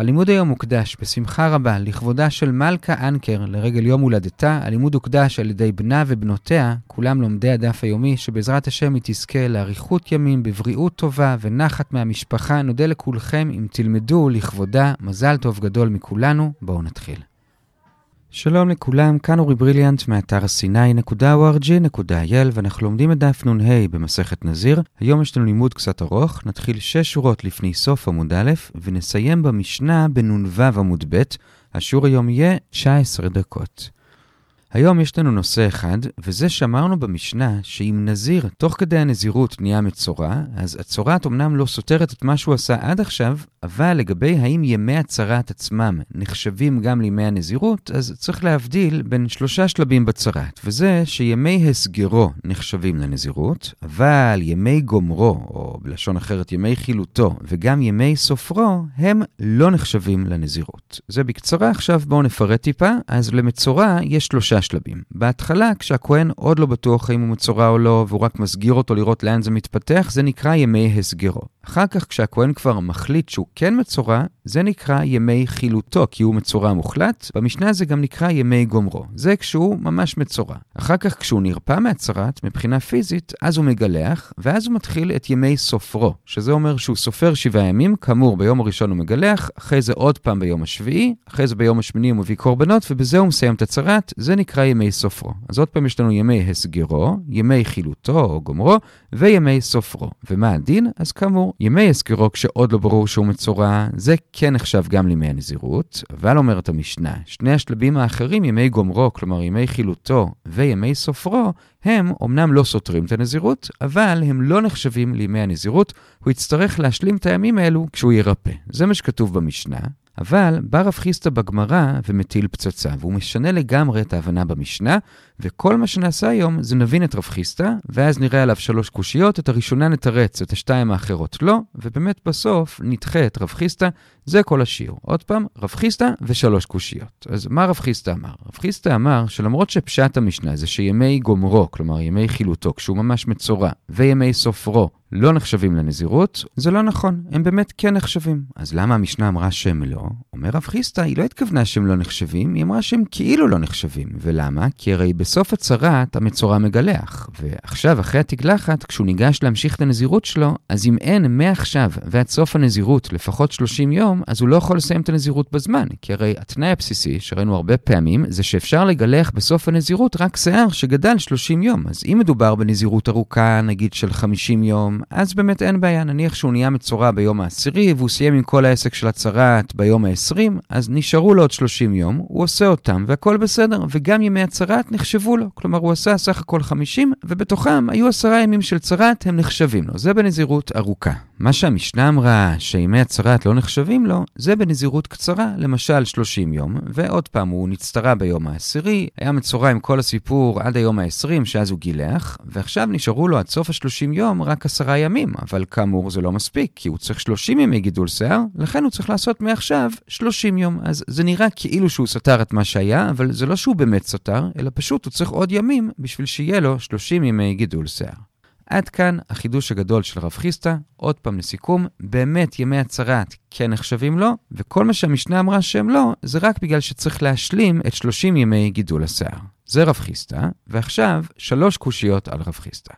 הלימוד היום מוקדש בשמחה רבה לכבודה של מלכה אנקר לרגל יום הולדתה. הלימוד הוקדש על ידי בנה ובנותיה, כולם לומדי הדף היומי, שבעזרת השם היא תזכה לאריכות ימים, בבריאות טובה ונחת מהמשפחה. נודה לכולכם אם תלמדו לכבודה. מזל טוב גדול מכולנו. בואו נתחיל. שלום לכולם, כאן אורי בריליאנט מאתר סיני.org.il ואנחנו לומדים את דף נ"ה במסכת נזיר. היום יש לנו לימוד קצת ארוך, נתחיל שש שורות לפני סוף עמוד א' ונסיים במשנה בנ"ו עמוד ב'. השיעור היום יהיה 19 דקות. היום יש לנו נושא אחד, וזה שאמרנו במשנה שאם נזיר תוך כדי הנזירות נהיה מצורע, אז הצורעת אמנם לא סותרת את מה שהוא עשה עד עכשיו, אבל לגבי האם ימי הצרעת עצמם נחשבים גם לימי הנזירות, אז צריך להבדיל בין שלושה שלבים בצרעת, וזה שימי הסגרו נחשבים לנזירות, אבל ימי גומרו, או בלשון אחרת ימי חילוטו, וגם ימי סופרו, הם לא נחשבים לנזירות. זה בקצרה, עכשיו בואו נפרט טיפה. אז למצורע יש שלושה שלבים. בהתחלה, כשהכהן עוד לא בטוח האם הוא מצורע או לא, והוא רק מסגיר אותו לראות לאן זה מתפתח, זה נקרא ימי הסגרו. אחר כך, כשהכהן כבר מחליט שהוא כן מצורע, זה נקרא ימי חילוטו, כי הוא מצורע מוחלט. במשנה זה גם נקרא ימי גומרו. זה כשהוא ממש מצורע. אחר כך, כשהוא נרפא מהצרעת, מבחינה פיזית, אז הוא מגלח, ואז הוא מתחיל את ימי סופרו, שזה אומר שהוא סופר שבעה ימים, כאמור, ביום הראשון הוא מגלח, אחרי זה עוד פעם ביום השביעי, אחרי זה ביום השמיני הוא מביא קורבנות, ובזה הוא מסיים את הצרעת, זה נקרא ימי סופרו. אז עוד פעם יש לנו ימי הסגרו, ימי חילוטו או גומרו, וימי סופרו. ומה הדין? אז כאמור, ימי הסגרו כשעוד לא ברור שהוא מצורע, זה כן נחשב גם לימי הנזירות, אבל אומרת המשנה, שני השלבים האחרים, ימי גומרו, כלומר ימי חילוטו וימי סופרו, הם אומנם לא סותרים את הנזירות, אבל הם לא נחשבים לימי הנזירות, הוא יצטרך להשלים את הימים האלו כשהוא ירפא. זה מה שכתוב במשנה. אבל בא רב חיסטה בגמרא ומטיל פצצה, והוא משנה לגמרי את ההבנה במשנה, וכל מה שנעשה היום זה נבין את רב חיסטה, ואז נראה עליו שלוש קושיות, את הראשונה נתרץ, את השתיים האחרות לא, ובאמת בסוף נדחה את רב חיסטה, זה כל השיעור. עוד פעם, רב חיסטה ושלוש קושיות. אז מה רב חיסטה אמר? רב חיסטה אמר שלמרות שפשט המשנה זה שימי גומרו, כלומר ימי חילוטו, כשהוא ממש מצורע, וימי סופרו, לא נחשבים לנזירות, זה לא נכון, הם באמת כן נחשבים. אז למה המשנה אמרה שהם לא? אומר רב חיסטה, היא לא התכוונה שהם לא נחשבים, היא אמרה שהם כאילו לא נחשבים. ולמה? כי הרי בסוף הצרת המצורע מגלח. ועכשיו, אחרי התגלחת, כשהוא ניגש להמשיך את הנזירות שלו, אז אם אין מעכשיו ועד סוף הנזירות לפחות 30 יום, אז הוא לא יכול לסיים את הנזירות בזמן. כי הרי התנאי הבסיסי, שראינו הרבה פעמים, זה שאפשר לגלח בסוף הנזירות רק שיער שגדל 30 יום. אז אם מדובר בנזירות ארוכה, נגיד של 50 יום, אז באמת אין בעיה. נניח שהוא נהיה מצורע ביום העשירי, והוא סיים עם כל העסק של הצרת ביום ה-20, אז נשארו לו עוד 30 יום, הוא עושה אותם, והכל בסדר, וגם ימי הצרת נחשבו לו. כלומר, הוא עשה סך הכל 50, ובתוכם היו עשרה ימים של צרת, הם נחשבים לו. זה בנזירות ארוכה. מה שהמשנה אמרה, שימי הצרת לא נחשבים לו, זה בנזירות קצרה, למשל 30 יום, ועוד פעם, הוא נצטרע ביום העשירי, היה מצורע עם כל הסיפור עד היום ה-20, שאז הוא גילח, ועכשיו נשארו לו עד סוף ה-30 יום רק עשרה ימים, אבל כאמור זה לא מספיק, כי הוא צריך 30 ימי גידול שיער, לכן הוא צריך לעשות מעכשיו 30 יום. אז זה נראה כאילו שהוא סתר את מה שהיה, אבל זה לא שהוא באמת סתר, אלא פשוט הוא צריך עוד ימים בשביל שיהיה לו 30 ימי גידול שיער. עד כאן החידוש הגדול של רב חיסטה. עוד פעם לסיכום, באמת ימי הצרת כן נחשבים לו, וכל מה שהמשנה אמרה שהם לא, זה רק בגלל שצריך להשלים את 30 ימי גידול השיער. זה רב חיסטה, ועכשיו שלוש קושיות על רב חיסטה.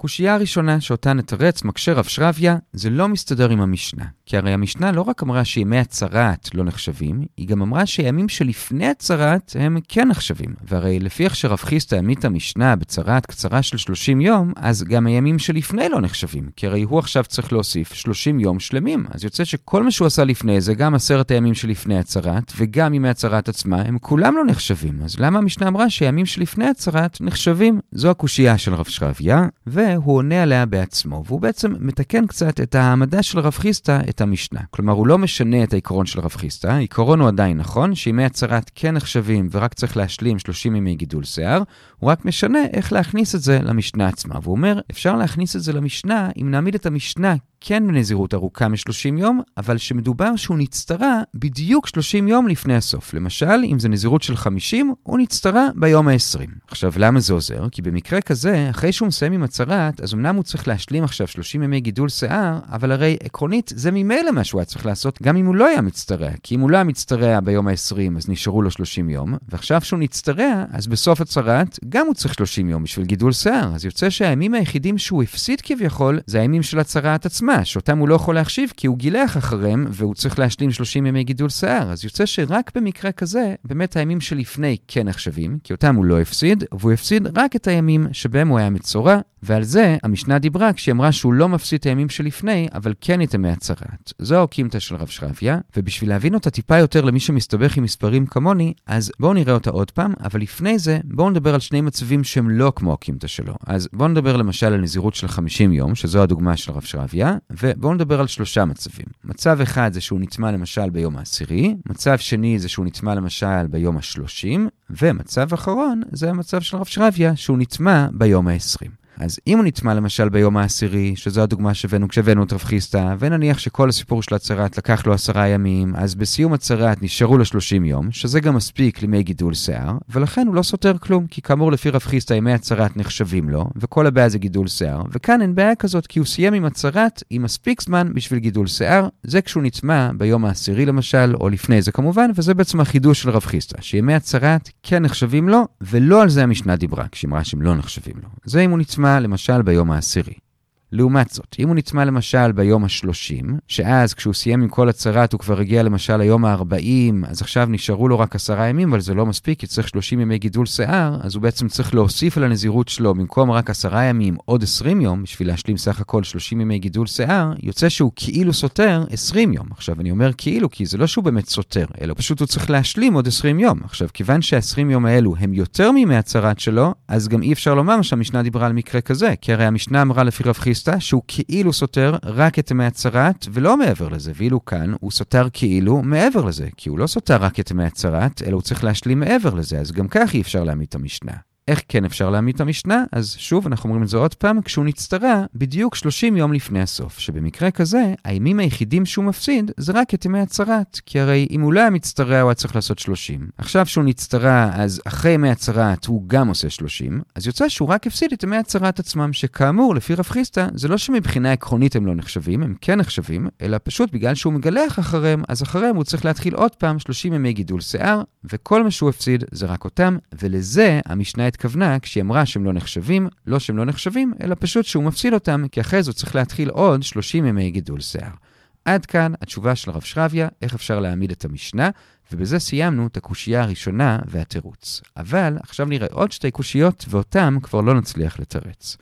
קושייה הראשונה שאותה נתרץ מקשה רב שרביה, זה לא מסתדר עם המשנה. כי הרי המשנה לא רק אמרה שימי הצרת לא נחשבים, היא גם אמרה שימים שלפני הצרת הם כן נחשבים. והרי לפי איך שרב חיסטה העמיד המשנה בצרת קצרה של 30 יום, אז גם הימים שלפני לא נחשבים. כי הרי הוא עכשיו צריך להוסיף 30 יום שלמים. אז יוצא שכל מה שהוא עשה לפני זה, גם עשרת הימים שלפני הצרת, וגם ימי הצרת עצמה, הם כולם לא נחשבים. אז למה המשנה אמרה שימים שלפני הצרת נחשבים? זו הקושייה של רב שרביה, והוא עונה עליה בעצמו, והוא בעצם מתקן קצת את העמדה של רב חיסטה, את המשנה. כלומר, הוא לא משנה את העיקרון של רב חיסטה, העיקרון הוא עדיין נכון, שימי הצרת כן נחשבים ורק צריך להשלים 30 ימי גידול שיער, הוא רק משנה איך להכניס את זה למשנה עצמה. והוא אומר, אפשר להכניס את זה למשנה אם נעמיד את המשנה כן בנזירות ארוכה מ-30 יום, אבל שמדובר שהוא נצטרע בדיוק 30 יום לפני הסוף. למשל, אם זה נזירות של 50, הוא נצטרע ביום ה-20. עכשיו, למה זה עוזר? כי במקרה כזה, אחרי שהוא מסיים עם הצרת, הצהרת, אז אמנם הוא צריך להשלים עכשיו 30 ימי גידול שיער, אבל הרי עקרונית זה ממילא מה שהוא היה צריך לעשות, גם אם הוא לא היה מצטרע. כי אם הוא לא היה מצטרע ביום ה-20, אז נשארו לו 30 יום, ועכשיו שהוא נצטרע, אז בסוף הצהרת, גם הוא צריך 30 יום בשביל גידול שיער. אז יוצא שהימים היחידים שהוא הפסיד כביכול, זה הימים של הצהרת עצמה, שאותם הוא לא יכול להחשיב כי הוא גילח אחריהם, והוא צריך להשלים 30 ימי גידול שיער. אז יוצא שרק במקרה כזה, באמת הימים שלפני כן נחשבים, כי אותם הוא לא הפסיד, והוא הפסיד רק את הימים שבהם הוא היה מצורע, ועל זה המשנה דיברה כשהיא אמרה שהוא לא מפסיד את הימים שלפני, אבל כן את ימי הצהרת. זו האוקימתא של רב שרביה, ובשביל להבין אותה טיפה יותר למי שמסתבך עם מספרים כמוני, אז בואו נראה אותה עוד פעם, אבל לפני זה בואו נדבר על שני מצבים שהם לא כמו האוקימתא שלו. אז בואו נדבר למשל על נזירות של 50 יום, שזו הדוגמה של רב שרביה, ובואו נדבר על שלושה מצבים. מצב אחד זה שהוא נטמע למשל ביום העשירי, מצב שני זה שהוא נטמע למשל ביום ה-30, ומצב אחרון זה המצב של רב שרביה, שהוא נטמע ביום ה-20. אז אם הוא נטמע למשל ביום העשירי, שזו הדוגמה שהבאנו כשהבאנו את רב חיסטה, ונניח שכל הסיפור של הצהרת לקח לו עשרה ימים, אז בסיום הצהרת נשארו לו 30 יום, שזה גם מספיק לימי גידול שיער, ולכן הוא לא סותר כלום, כי כאמור לפי רב חיסטה ימי הצהרת נחשבים לו, וכל הבעיה זה גידול שיער, וכאן אין בעיה כזאת, כי הוא סיים עם הצהרת עם מספיק זמן בשביל גידול שיער, זה כשהוא נטמע ביום העשירי למשל, או לפני זה כמובן, וזה בעצם החידוש של רב חיסטה, שימי הצהרת כן נחשבים לו, ולא על זה המשנה דיברה, כשאמרה שהם לא נחשבים לו. זה אם הוא נטמע למשל ביום העשירי. לעומת זאת, אם הוא נטמע למשל ביום ה-30, שאז כשהוא סיים עם כל הצהרת הוא כבר הגיע למשל ליום ה-40, אז עכשיו נשארו לו רק עשרה ימים, אבל זה לא מספיק, כי צריך 30 ימי גידול שיער, אז הוא בעצם צריך להוסיף על הנזירות שלו, במקום רק עשרה ימים, עוד 20 יום, בשביל להשלים סך הכל 30 ימי גידול שיער, יוצא שהוא כאילו סותר 20 יום. עכשיו, אני אומר כאילו, כי זה לא שהוא באמת סותר, אלא פשוט הוא צריך להשלים עוד 20 יום. עכשיו, כיוון שה-20 יום האלו הם יותר מימי הצהרת שלו, אז גם אי אפשר לומר שהמשנה דיברה על מקרה כזה, כי הרי המשנה אמרה לפי רב חיסטה שהוא כאילו סותר רק את ימי הצהרת ולא מעבר לזה, ואילו כאן הוא סותר כאילו מעבר לזה, כי הוא לא סותר רק את ימי הצהרת, אלא הוא צריך להשלים מעבר לזה, אז גם כך אי אפשר להעמיד את המשנה. איך כן אפשר להעמיד את המשנה? אז שוב, אנחנו אומרים את זה עוד פעם, כשהוא נצטרע בדיוק 30 יום לפני הסוף, שבמקרה כזה, הימים היחידים שהוא מפסיד זה רק את ימי הצהרת, כי הרי אם הוא לא היה מצטרע הוא היה צריך לעשות 30. עכשיו שהוא נצטרע, אז אחרי ימי הצהרת הוא גם עושה 30, אז יוצא שהוא רק הפסיד את ימי הצהרת עצמם, שכאמור, לפי רב חיסטה, זה לא שמבחינה עקרונית הם לא נחשבים, הם כן נחשבים, אלא פשוט בגלל שהוא מגלח אחריהם, אז אחריהם הוא צריך להתחיל עוד פעם 30 ימי גידול שיער, וכל מה שהוא הפסיד זה רק אותם, ולזה המשנה התכוונה כשהיא אמרה שהם לא נחשבים, לא שהם לא נחשבים, אלא פשוט שהוא מפסיד אותם, כי אחרי זה הוא צריך להתחיל עוד 30 ימי גידול שיער. עד כאן התשובה של הרב שרביה, איך אפשר להעמיד את המשנה, ובזה סיימנו את הקושייה הראשונה והתירוץ. אבל עכשיו נראה עוד שתי קושיות, ואותם כבר לא נצליח לתרץ.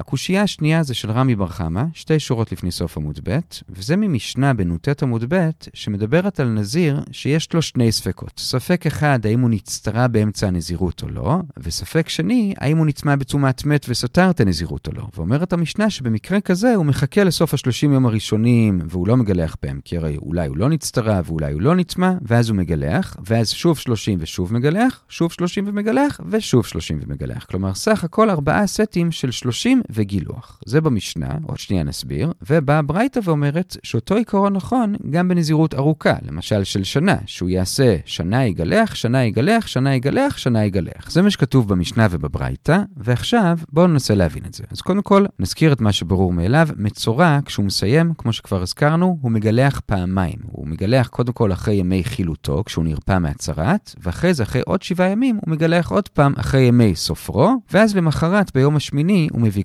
הקושייה השנייה זה של רמי בר חמא, שתי שורות לפני סוף עמוד ב', וזה ממשנה בנ"ט עמוד ב', שמדברת על נזיר שיש לו שני ספקות. ספק אחד, האם הוא נצטרה באמצע הנזירות או לא, וספק שני, האם הוא נטמע בטומאת מת וסתר את הנזירות או לא. ואומרת המשנה שבמקרה כזה הוא מחכה לסוף השלושים יום הראשונים, והוא לא מגלח בהם, כי הרי אולי הוא לא נצטרה ואולי הוא לא נטמע, ואז הוא מגלח, ואז שוב שלושים ושוב מגלח, שוב שלושים ומגלח, ושוב שלושים ומגלח. כלומר, סך הכל ארבעה סטים של שלושים וגילוח. זה במשנה, עוד שנייה נסביר, ובאה ברייתא ואומרת שאותו עיקרון נכון גם בנזירות ארוכה, למשל של שנה, שהוא יעשה שנה יגלח, שנה יגלח, שנה יגלח, שנה יגלח. זה מה שכתוב במשנה ובברייתא, ועכשיו בואו ננסה להבין את זה. אז קודם כל, נזכיר את מה שברור מאליו, מצורע, כשהוא מסיים, כמו שכבר הזכרנו, הוא מגלח פעמיים. הוא מגלח קודם כל אחרי ימי חילוטו, כשהוא נרפא מהצהרת, ואחרי זה, אחרי עוד שבעה ימים, הוא מגלח עוד פעם אחרי ימי סופרו, ואז למחרת, ביום השמיני, הוא מביא.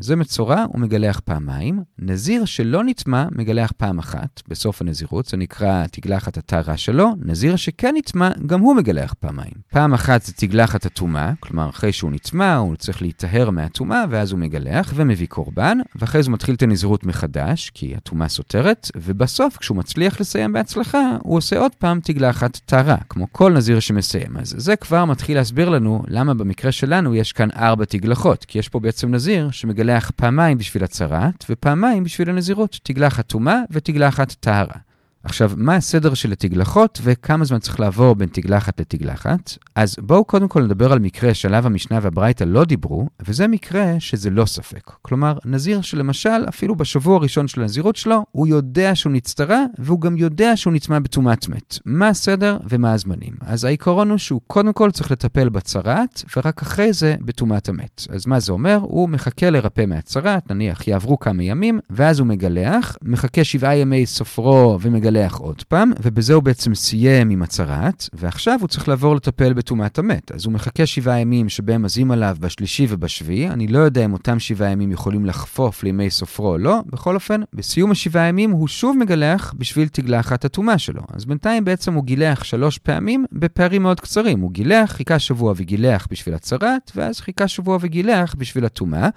זה מצורע, הוא מגלח פעמיים. נזיר שלא נטמע, מגלח פעם אחת, בסוף הנזירות, זה נקרא תגלחת הטהרה שלו. נזיר שכן נטמע, גם הוא מגלח פעמיים. פעם אחת זה תגלחת הטומאה, כלומר אחרי שהוא נטמע, הוא צריך להיטהר מהטומאה, ואז הוא מגלח ומביא קורבן, ואחרי זה הוא מתחיל את הנזירות מחדש, כי הטומאה סותרת, ובסוף, כשהוא מצליח לסיים בהצלחה, הוא עושה עוד פעם תגלחת טהרה, כמו כל נזיר שמסיים. אז זה כבר מתחיל להסביר לנו למה במקרה שלנו יש כאן ארבע תגלחות, כי יש פה בעצם נזיר שמגלח פעמיים בשביל הצהרת, ופעמיים בשביל הנזירות, תגלחת טומאה ותגלחת טהרה. עכשיו, מה הסדר של התגלחות וכמה זמן צריך לעבור בין תגלחת לתגלחת? אז בואו קודם כל נדבר על מקרה שעליו המשנה והברייתא לא דיברו, וזה מקרה שזה לא ספק. כלומר, נזיר שלמשל, אפילו בשבוע הראשון של הנזירות שלו, הוא יודע שהוא נצטרה, והוא גם יודע שהוא נטמע בטומאת מת. מה הסדר ומה הזמנים? אז העיקרון הוא שהוא קודם כל צריך לטפל בצרעת, ורק אחרי זה בטומאת המת. אז מה זה אומר? הוא מחכה לרפא מהצרעת, נניח יעברו כמה ימים, ואז הוא מגלח, מחכה שבעה ימי סופרו ומגלח עוד פעם, ובזה הוא בעצם סיים עם הצרעת, ועכשיו הוא צריך לעבור לטפל בטומאת המת. אז הוא מחכה שבעה ימים שבהם מזים עליו בשלישי ובשביעי, אני לא יודע אם אותם שבעה ימים יכולים לחפוף לימי סופרו או לא, בכל אופן, בסיום השבעה ימים הוא שוב מגלח בשביל תגלחת הטומאה שלו. אז בינתיים בעצם הוא גילח שלוש פעמים בפערים מאוד קצרים. הוא גילח, חיכה שבוע וגילח בשביל הצרעת, ואז חיכה שבוע וגילח בשביל הטומאה.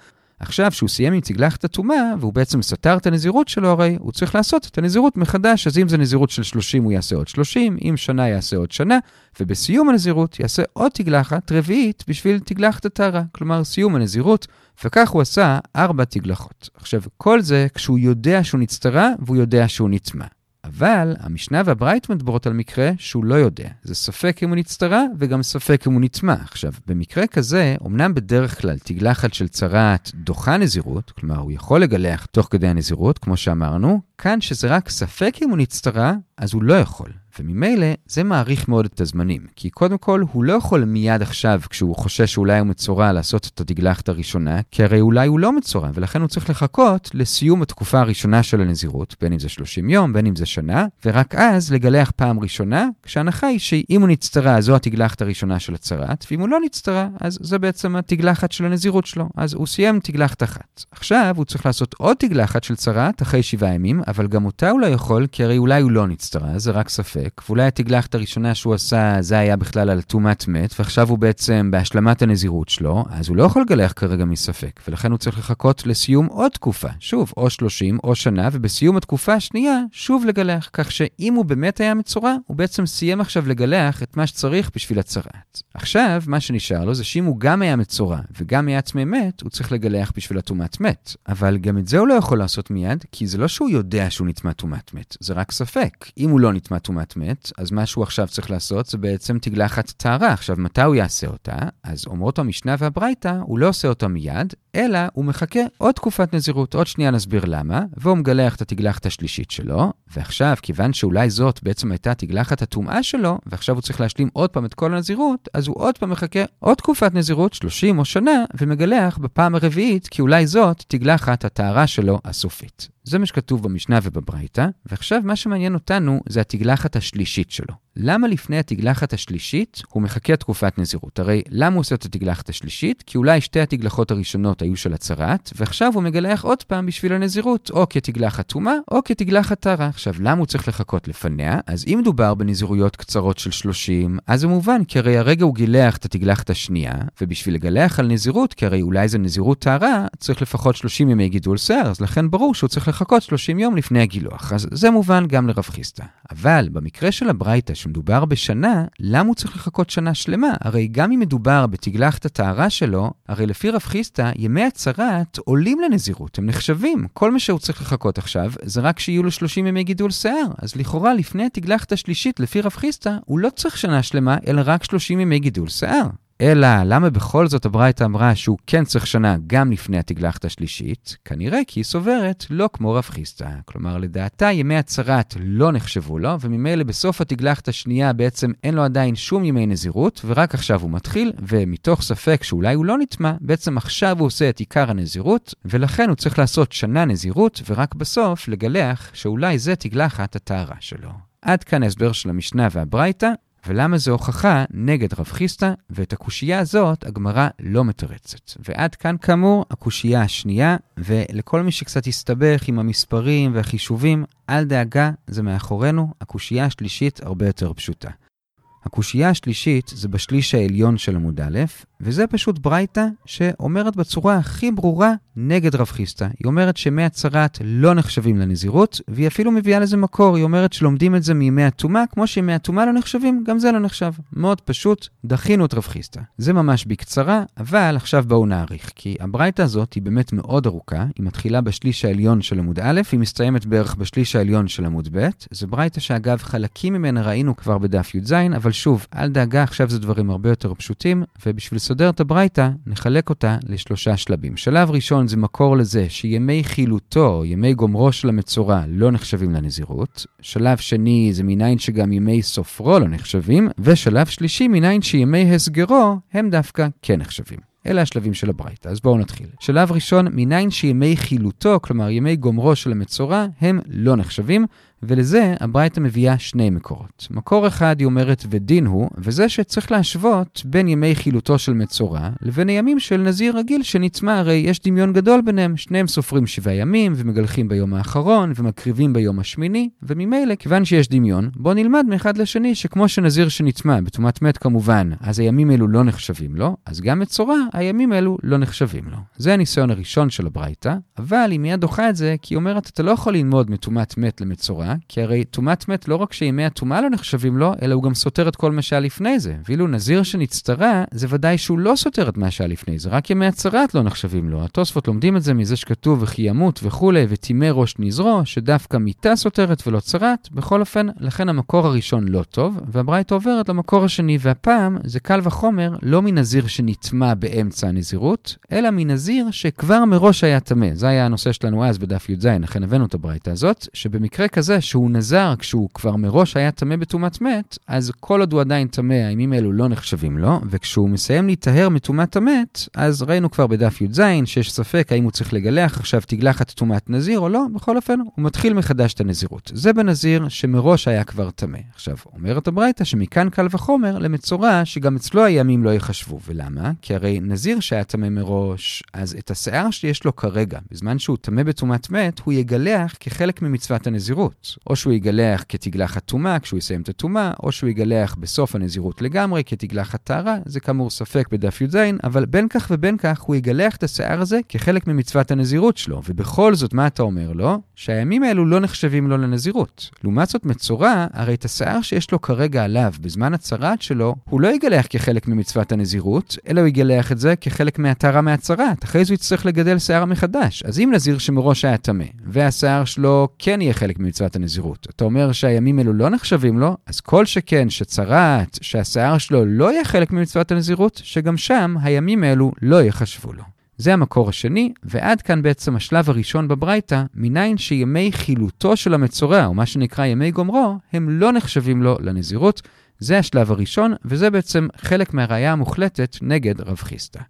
עכשיו, שהוא סיים עם צגלחת הטומאה, והוא בעצם סתר את הנזירות שלו, הרי הוא צריך לעשות את הנזירות מחדש, אז אם זה נזירות של 30, הוא יעשה עוד 30, אם שנה יעשה עוד שנה, ובסיום הנזירות יעשה עוד תגלחת רביעית בשביל תגלחת הטהרה, כלומר סיום הנזירות, וכך הוא עשה ארבע תגלחות. עכשיו, כל זה כשהוא יודע שהוא נצטרה והוא יודע שהוא נטמע. אבל המשנה והברייט מדברות על מקרה שהוא לא יודע. זה ספק אם הוא נצטרה וגם ספק אם הוא נטמע. עכשיו, במקרה כזה, אמנם בדרך כלל תגלחת של צרעת דוחה נזירות, כלומר הוא יכול לגלח תוך כדי הנזירות, כמו שאמרנו, כאן שזה רק ספק אם הוא נצטרה, אז הוא לא יכול. וממילא זה מעריך מאוד את הזמנים. כי קודם כל, הוא לא יכול מיד עכשיו, כשהוא חושש שאולי הוא מצורע, לעשות את התגלחת הראשונה, כי הרי אולי הוא לא מצורע, ולכן הוא צריך לחכות לסיום התקופה הראשונה של הנזירות, בין אם זה 30 יום, בין אם זה שנה, ורק אז לגלח פעם ראשונה, כשההנחה היא שאם הוא נצטרה, זו התגלחת הראשונה של הצרת, ואם הוא לא נצטרה, אז זה בעצם התגלחת של הנזירות שלו. אז הוא סיים תגלחת אחת. עכשיו הוא צריך לעשות עוד תגלחת של צרת אחרי שבעה ימים, אבל גם אותה הוא לא יכול, כי הרי אולי הוא לא נצטרה, זה רק ספק, ואולי התגלחת הראשונה שהוא עשה, זה היה בכלל על טומאת מת, ועכשיו הוא בעצם בהשלמת הנזירות שלו, אז הוא לא יכול לגלח כרגע מספק, ולכן הוא צריך לחכות לסיום עוד תקופה, שוב, או 30 או שנה, ובסיום התקופה השנייה, שוב לגלח, כך שאם הוא באמת היה מצורע, הוא בעצם סיים עכשיו לגלח את מה שצריך בשביל הצרעת. עכשיו, מה שנשאר לו זה שאם הוא גם היה מצורע וגם היה צמא מת, הוא צריך לגלח בשביל הטומאת מת. אבל גם את זה הוא לא יכול לעשות מיד, כי זה לא שהוא יודע שהוא נטמע טומאת מת, זה רק ספק. אם הוא לא נטמע טומאת מת, אז מה שהוא עכשיו צריך לעשות זה בעצם תגלחת טהרה. עכשיו, מתי הוא יעשה אותה? אז אומרות המשנה והברייתא, הוא לא עושה אותה מיד, אלא הוא מחכה עוד תקופת נזירות. עוד שנייה נסביר למה, והוא מגלח את התגלחת השלישית שלו, ועכשיו, כיוון שאולי זאת בעצם הייתה תגלחת הטומאה שלו, ועכשיו הוא צריך להשלים עוד פעם את כל הנזירות, אז הוא עוד פעם מחכה עוד תקופת נזירות, 30 או שנה, ומגלח בפעם הרביעית, כי אולי זאת תגלחת הטהרה שלו הסופית. זה מה שכתוב במשנה ובברייתא, ועכשיו מה שמעניין אותנו זה התגלחת השלישית שלו. למה לפני התגלחת השלישית הוא מחכה תקופת נזירות? הרי למה הוא עושה את התגלחת השלישית? כי אולי שתי התגלחות הראשונות היו של הצרת, ועכשיו הוא מגלח עוד פעם בשביל הנזירות, או כתגלחת טומאה, או כתגלחת טהרה. עכשיו, למה הוא צריך לחכות לפניה? אז אם מדובר בנזירויות קצרות של 30, אז זה מובן, כי הרי הרגע הוא גילח את התגלחת השנייה, ובשביל לגלח על נזירות, כי הרי אולי זה נזירות טהרה, צריך לפחות 30 ימי גידול שיער, אז לכן ברור שהוא צריך לחכות 30 יום לפני הגילוח. אז זה מובן גם לרב חיסטה. אבל במקרה של הברייתא, שמדובר בשנה, למה הוא צריך לחכות שנה שלמה? הרי גם אם מדובר בתגלחת הטהרה שלו, הרי לפי רב חיסטה, ימי הצרת עולים לנזירות, הם נחשבים. כל מה שהוא צריך לחכות עכשיו, זה רק שיהיו לו 30 ימי גידול שיער. אז לכאורה, לפני התגלחת השלישית, לפי רב חיסטה, הוא לא צריך שנה שלמה, אלא רק 30 ימי גידול שיער. אלא למה בכל זאת הברייתא אמרה שהוא כן צריך שנה גם לפני התגלחת השלישית? כנראה כי היא סוברת לא כמו רב חיסטה. כלומר, לדעתה ימי הצרת לא נחשבו לו, וממילא בסוף התגלחת השנייה בעצם אין לו עדיין שום ימי נזירות, ורק עכשיו הוא מתחיל, ומתוך ספק שאולי הוא לא נטמע, בעצם עכשיו הוא עושה את עיקר הנזירות, ולכן הוא צריך לעשות שנה נזירות, ורק בסוף לגלח שאולי זה תגלחת הטהרה שלו. עד כאן ההסבר של המשנה והברייתא, ולמה זו הוכחה נגד רב חיסטה, ואת הקושייה הזאת הגמרא לא מתרצת. ועד כאן כאמור הקושייה השנייה, ולכל מי שקצת הסתבך עם המספרים והחישובים, אל דאגה, זה מאחורינו, הקושייה השלישית הרבה יותר פשוטה. הקושייה השלישית זה בשליש העליון של עמוד א', וזה פשוט ברייתא שאומרת בצורה הכי ברורה נגד רב חיסטה. היא אומרת שימי הצרת לא נחשבים לנזירות, והיא אפילו מביאה לזה מקור. היא אומרת שלומדים את זה מימי הטומאה, כמו שימי הטומאה לא נחשבים, גם זה לא נחשב. מאוד פשוט, דחינו את רב חיסטה. זה ממש בקצרה, אבל עכשיו בואו נאריך, כי הברייתא הזאת היא באמת מאוד ארוכה, היא מתחילה בשליש העליון של עמוד א', היא מסתיימת בערך בשליש העליון של עמוד ב'. זו ברייתא שאגב, חלקים ממנה ראינו כבר בדף י"ז, אבל שוב, אל דאגה, עכשיו זה דברים הרבה יותר פשוטים, ובשביל לסדר את הברייתא, נחלק אותה לשלושה שלבים. שלב ראשון זה מקור לזה שימי חילוטו, ימי גומרו של המצורע, לא נחשבים לנזירות. שלב שני זה מניין שגם ימי סופרו לא נחשבים, ושלב שלישי מניין שימי הסגרו הם דווקא כן נחשבים. אלה השלבים של הברייתא, אז בואו נתחיל. שלב ראשון, מניין שימי חילוטו, כלומר ימי גומרו של המצורע, הם לא נחשבים, ולזה הברייתא מביאה שני מקורות. מקור אחד היא אומרת ודין הוא, וזה שצריך להשוות בין ימי חילוטו של מצורע לבין הימים של נזיר רגיל שנצמא, הרי יש דמיון גדול ביניהם. שניהם סופרים שבעה ימים ומגלחים ביום האחרון ומקריבים ביום השמיני, וממילא, כיוון שיש דמיון, בואו נלמד מאחד לשני שכמו שנזיר שנצמא, בטומאת מת כמובן, אז הימים אלו לא נחשבים לו, אז גם מצורע, הימים אלו לא נחשבים לו. זה הניסיון הראשון של הברייתא, אבל היא מיד דוחה את זה, כי היא אומרת, אתה לא יכול ללמוד מטומאת מת למצורע, כי הרי טומאת מת לא רק שימי הטומאה לא נחשבים לו, אלא הוא גם סותר את כל מה שהיה לפני זה. ואילו נזיר שנצטרה, זה ודאי שהוא לא סותר את מה שהיה לפני זה, רק ימי הצרת לא נחשבים לו. התוספות לומדים את זה מזה שכתוב וכי ימות וכולי, וטימא ראש נזרו, שדווקא מיתה סותרת ולא צרת. בכל אופן, לכן המקור הראשון לא טוב, והברייתא עוברת למקור השני, והפעם זה קל וחומר לא מנזיר שנטמע באמצע הנזירות, אלא מנזיר שכבר מראש היה טמא. זה היה הנושא שלנו אז בדף י"ז, לכן הבאנו את הברייתא הזאת, שבמקרה כזה שהוא נזר כשהוא כבר מראש היה טמא בטומאת מת, אז כל עוד הוא עדיין טמא, הימים האלו לא נחשבים לו, וכשהוא מסיים להיטהר מטומאת המת, אז ראינו כבר בדף י"ז שיש ספק האם הוא צריך לגלח עכשיו תגלחת טומאת נזיר או לא, בכל אופן, הוא מתחיל מחדש את הנזירות. זה בנזיר שמראש היה כבר טמא. עכשיו, אומרת הברייתא שמכאן קל וחומר למצורע שגם אצלו הימים לא ייחשבו. ולמה? כי הרי נזיר שהיה טמא מראש, אז את השיער שיש לו כרגע, בזמן שהוא טמא בטומאת מת, הוא יגלח כחלק ממצוות הנזירות. או שהוא יגלח כתגלחת טומאה כשהוא יסיים את הטומאה, או שהוא יגלח בסוף הנזירות לגמרי כתגלחת טהרה, זה כאמור ספק בדף י"ז, אבל בין כך ובין כך הוא יגלח את השיער הזה כחלק ממצוות הנזירות שלו, ובכל זאת, מה אתה אומר לו? שהימים האלו לא נחשבים לו לנזירות. לעומת זאת, מצורע, הרי את השיער שיש לו כרגע עליו בזמן הצרת שלו, הוא לא יגלח כחלק ממצוות הנזירות, אלא הוא יגלח את זה כחלק מהטהרה מהצרת. אחרי זה הוא יצטרך לגדל שיער מחדש. אז אם נזיר שמראש היה טמא, והשיער שלו כן יהיה חלק ממצוות הנזירות, אתה אומר שהימים אלו לא נחשבים לו, אז כל שכן שצרת, שהשיער שלו לא יהיה חלק ממצוות הנזירות, שגם שם הימים אלו לא יחשבו לו. זה המקור השני, ועד כאן בעצם השלב הראשון בברייתא, מניין שימי חילוטו של המצורע, או מה שנקרא ימי גומרו, הם לא נחשבים לו לנזירות. זה השלב הראשון, וזה בעצם חלק מהראייה המוחלטת נגד רב חיסטה.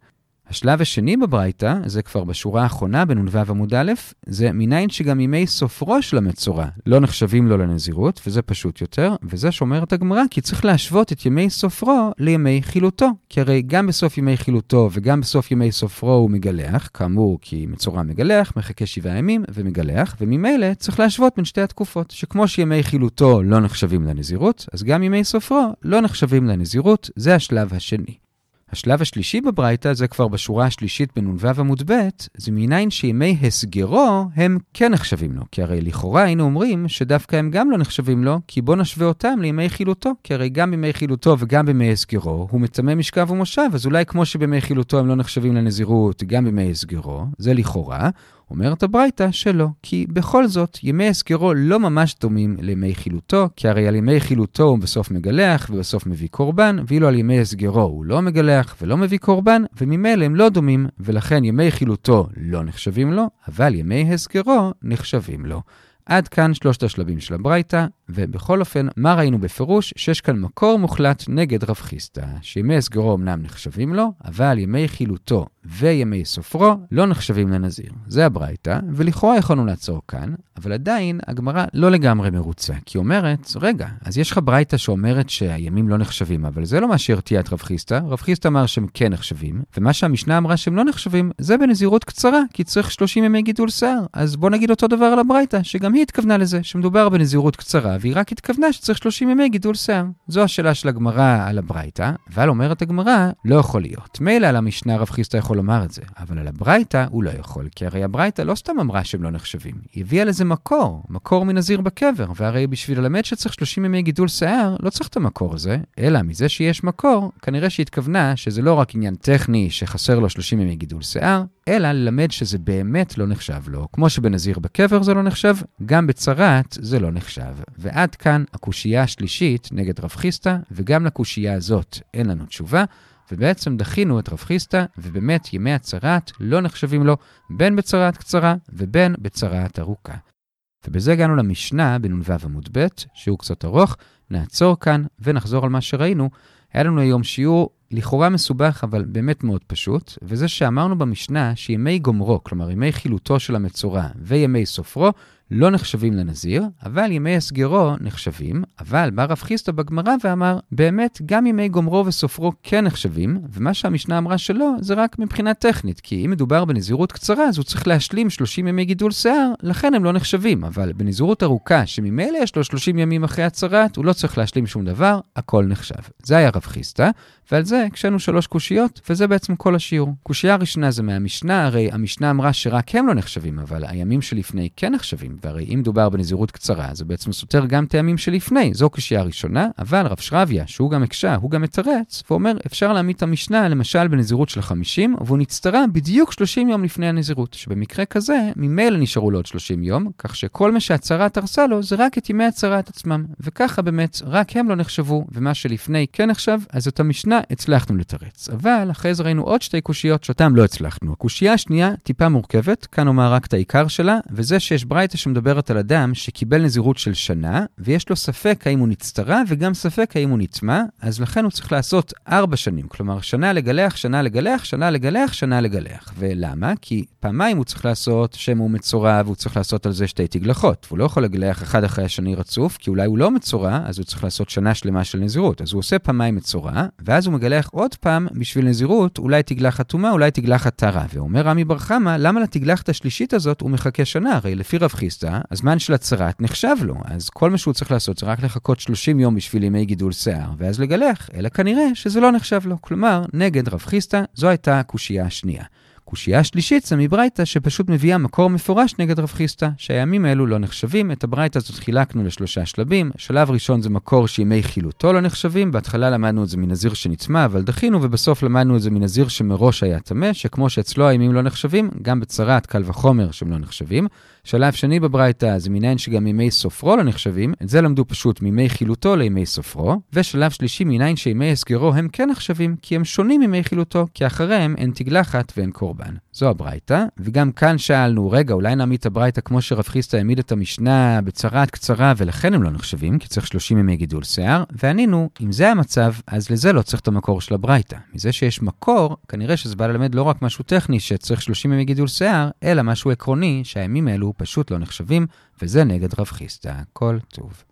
השלב השני בברייתא, זה כבר בשורה האחרונה בנ"ו עמוד א', זה מניין שגם ימי סופרו של המצורע לא נחשבים לו לנזירות, וזה פשוט יותר, וזה שאומרת הגמרא, כי צריך להשוות את ימי סופרו לימי חילוטו. כי הרי גם בסוף ימי חילוטו וגם בסוף ימי סופרו הוא מגלח, כאמור, כי מצורע מגלח, מחכה שבעה ימים ומגלח, וממילא צריך להשוות בין שתי התקופות, שכמו שימי חילוטו לא נחשבים לנזירות, אז גם ימי סופרו לא נחשבים לנזירות, זה השלב השני. השלב השלישי בברייתא, זה כבר בשורה השלישית בנ"ו עמוד ב', זה מניין שימי הסגרו הם כן נחשבים לו. כי הרי לכאורה היינו אומרים שדווקא הם גם לא נחשבים לו, כי בוא נשווה אותם לימי חילוטו. כי הרי גם בימי חילוטו וגם בימי הסגרו, הוא מטמא משכב ומושב, אז אולי כמו שבימי חילוטו הם לא נחשבים לנזירות, גם בימי הסגרו, זה לכאורה. אומרת הברייתא שלא, כי בכל זאת, ימי הסגרו לא ממש דומים לימי חילוטו, כי הרי על ימי חילוטו הוא בסוף מגלח ובסוף מביא קורבן, ואילו על ימי הסגרו הוא לא מגלח ולא מביא קורבן, וממילא הם לא דומים, ולכן ימי חילוטו לא נחשבים לו, אבל ימי הסגרו נחשבים לו. עד כאן שלושת השלבים של הברייתא, ובכל אופן, מה ראינו בפירוש? שיש כאן מקור מוחלט נגד רב חיסטה, שימי הסגרו אמנם נחשבים לו, אבל ימי חילוטו וימי סופרו לא נחשבים לנזיר. זה הברייתא, ולכאורה יכולנו לעצור כאן, אבל עדיין הגמרא לא לגמרי מרוצה, כי אומרת, רגע, אז יש לך ברייתא שאומרת שהימים לא נחשבים, אבל זה לא מה שהרתיע את רב חיסטה, רב חיסטה אמר שהם כן נחשבים, ומה שהמשנה אמרה שהם לא נחשבים, זה בנזירות קצרה, כי צריך 30 ימי גידול שיער. אז בוא נגיד אותו דבר על הברייתא, שגם היא התכוונה לזה, שמדובר בנזירות קצרה, והיא רק התכוונה שצריך 30 ימי גידול שיער. זו השאלה של הגמרא על הברייתא, אבל אומרת הגמרא, לא יכול להיות. מילא על המשנה רב חיסטה יכול לומר את זה, אבל על הברייתא הוא לא יכול, כי הרי הברייתא לא סתם אמרה שהם לא נחשבים, היא הביאה לזה מקור, מקור מנזיר בקבר, והרי בשביל ללמד שצריך 30 ימי גידול שיער, לא צריך את המקור הזה, אלא מזה שיש מקור, כנראה שהתכוונה שזה לא רק עניין טכני שחסר לו 30 ימי גידול שיער, אלא ללמד שזה באמת לא נחשב לו. כמו שבנזיר בקבר זה לא נחשב, גם בצרת זה לא נחשב. ועד כאן הקושייה השלישית נגד רב חיסטה, וגם לקושייה הזאת אין לנו תשובה. ובעצם דחינו את רב חיסטה, ובאמת ימי הצרת לא נחשבים לו בין בצרת קצרה ובין בצרת ארוכה. ובזה הגענו למשנה בנ"ו עמוד ב', שהוא קצת ארוך, נעצור כאן ונחזור על מה שראינו. היה לנו היום שיעור לכאורה מסובך, אבל באמת מאוד פשוט, וזה שאמרנו במשנה שימי גומרו, כלומר ימי חילוטו של המצורע וימי סופרו, לא נחשבים לנזיר, אבל ימי הסגרו נחשבים, אבל בא רב חיסטו בגמרא ואמר, באמת, גם ימי גומרו וסופרו כן נחשבים, ומה שהמשנה אמרה שלא, זה רק מבחינה טכנית, כי אם מדובר בנזירות קצרה, אז הוא צריך להשלים 30 ימי גידול שיער, לכן הם לא נחשבים, אבל בנזירות ארוכה, שממילא יש לו 30 ימים אחרי הצרת, הוא לא צריך להשלים שום דבר, הכל נחשב. זה היה רב חיסטה, ועל זה הקשינו שלוש קושיות, וזה בעצם כל השיעור. קושייה הראשונה זה מהמשנה, הרי המשנה אמרה שרק הם לא נחשבים, אבל הימים שלפני כן נחשבים, והרי אם דובר בנזירות קצרה, זה בעצם סותר גם את הימים שלפני. זו קושייה הראשונה, אבל רב שרביה, שהוא גם הקשה, הוא גם מתרץ, ואומר, אפשר להעמיד את המשנה למשל בנזירות של 50, והוא נצטרה בדיוק 30 יום לפני הנזירות, שבמקרה כזה, ממילא נשארו לו עוד 30 יום, כך שכל מה שהצהרה תרסה לו זה רק את ימי הצהרת עצמם. וככה באמת, רק הם לא נחשבו, ומה שלפני כן נחשב, אז את המשנה הראשונה הצלחנו לתרץ, אבל אחרי זה ראינו עוד שתי קושיות שאותן לא הצלחנו. הקושייה השנייה טיפה מורכבת, כאן אומר רק את העיקר שלה, וזה שיש ברייתא שמדברת על אדם שקיבל נזירות של שנה, ויש לו ספק האם הוא נצטרה וגם ספק האם הוא נטמע, אז לכן הוא צריך לעשות ארבע שנים, כלומר שנה לגלח, שנה לגלח, שנה לגלח, שנה לגלח. ולמה? כי פעמיים הוא צריך לעשות שם הוא מצורע והוא צריך לעשות על זה שתי תגלחות. והוא לא יכול לגלח אחד אחרי השני רצוף, כי אולי הוא לא מצורע, אז הוא צריך לעשות שנה שלמה של נזירות. אז הוא עושה פעמיים מצורע, ואז ואז הוא מגלח עוד פעם בשביל נזירות, אולי תגלחת טומאה, אולי תגלחת טהרה. ואומר רמי בר חמא, למה לתגלחת השלישית הזאת הוא מחכה שנה? הרי לפי רב חיסדא, הזמן של הצרת נחשב לו, אז כל מה שהוא צריך לעשות זה רק לחכות 30 יום בשביל ימי גידול שיער, ואז לגלח, אלא כנראה שזה לא נחשב לו. כלומר, נגד רב חיסדא, זו הייתה הקושייה השנייה. קושייה שלישית זה מברייתא שפשוט מביאה מקור מפורש נגד רב חיסטה, שהימים האלו לא נחשבים. את הברייתא הזאת חילקנו לשלושה שלבים. שלב ראשון זה מקור שימי חילוטו לא נחשבים, בהתחלה למדנו את זה מנזיר שנצמא, אבל דחינו, ובסוף למדנו את זה מנזיר שמראש היה טמא, שכמו שאצלו הימים לא נחשבים, גם בצרת קל וחומר שהם לא נחשבים. שלב שני בברייתא זה מניין שגם ימי סופרו לא נחשבים, את זה למדו פשוט מימי חילוטו לימי סופרו, ושלב שלישי מניין שימי הסגרו הם כן נחשבים, כי הם שונים מימי חילוטו, כי אחריהם אין תגלחת ואין קורבן. זו הברייתא, וגם כאן שאלנו, רגע, אולי נעמיד את הברייתא כמו שרב חיסטה העמיד את המשנה בצרת קצרה, ולכן הם לא נחשבים, כי צריך 30 ימי גידול שיער, וענינו, אם זה המצב, אז לזה לא צריך את המקור של הברייתא. מזה שיש מקור, כנראה שזה בא ללמד לא רק משהו טכני שצריך 30 ימי גידול שיער, אלא משהו עקרוני שהימים האלו פשוט לא נחשבים, וזה נגד רב חיסטה. כל טוב.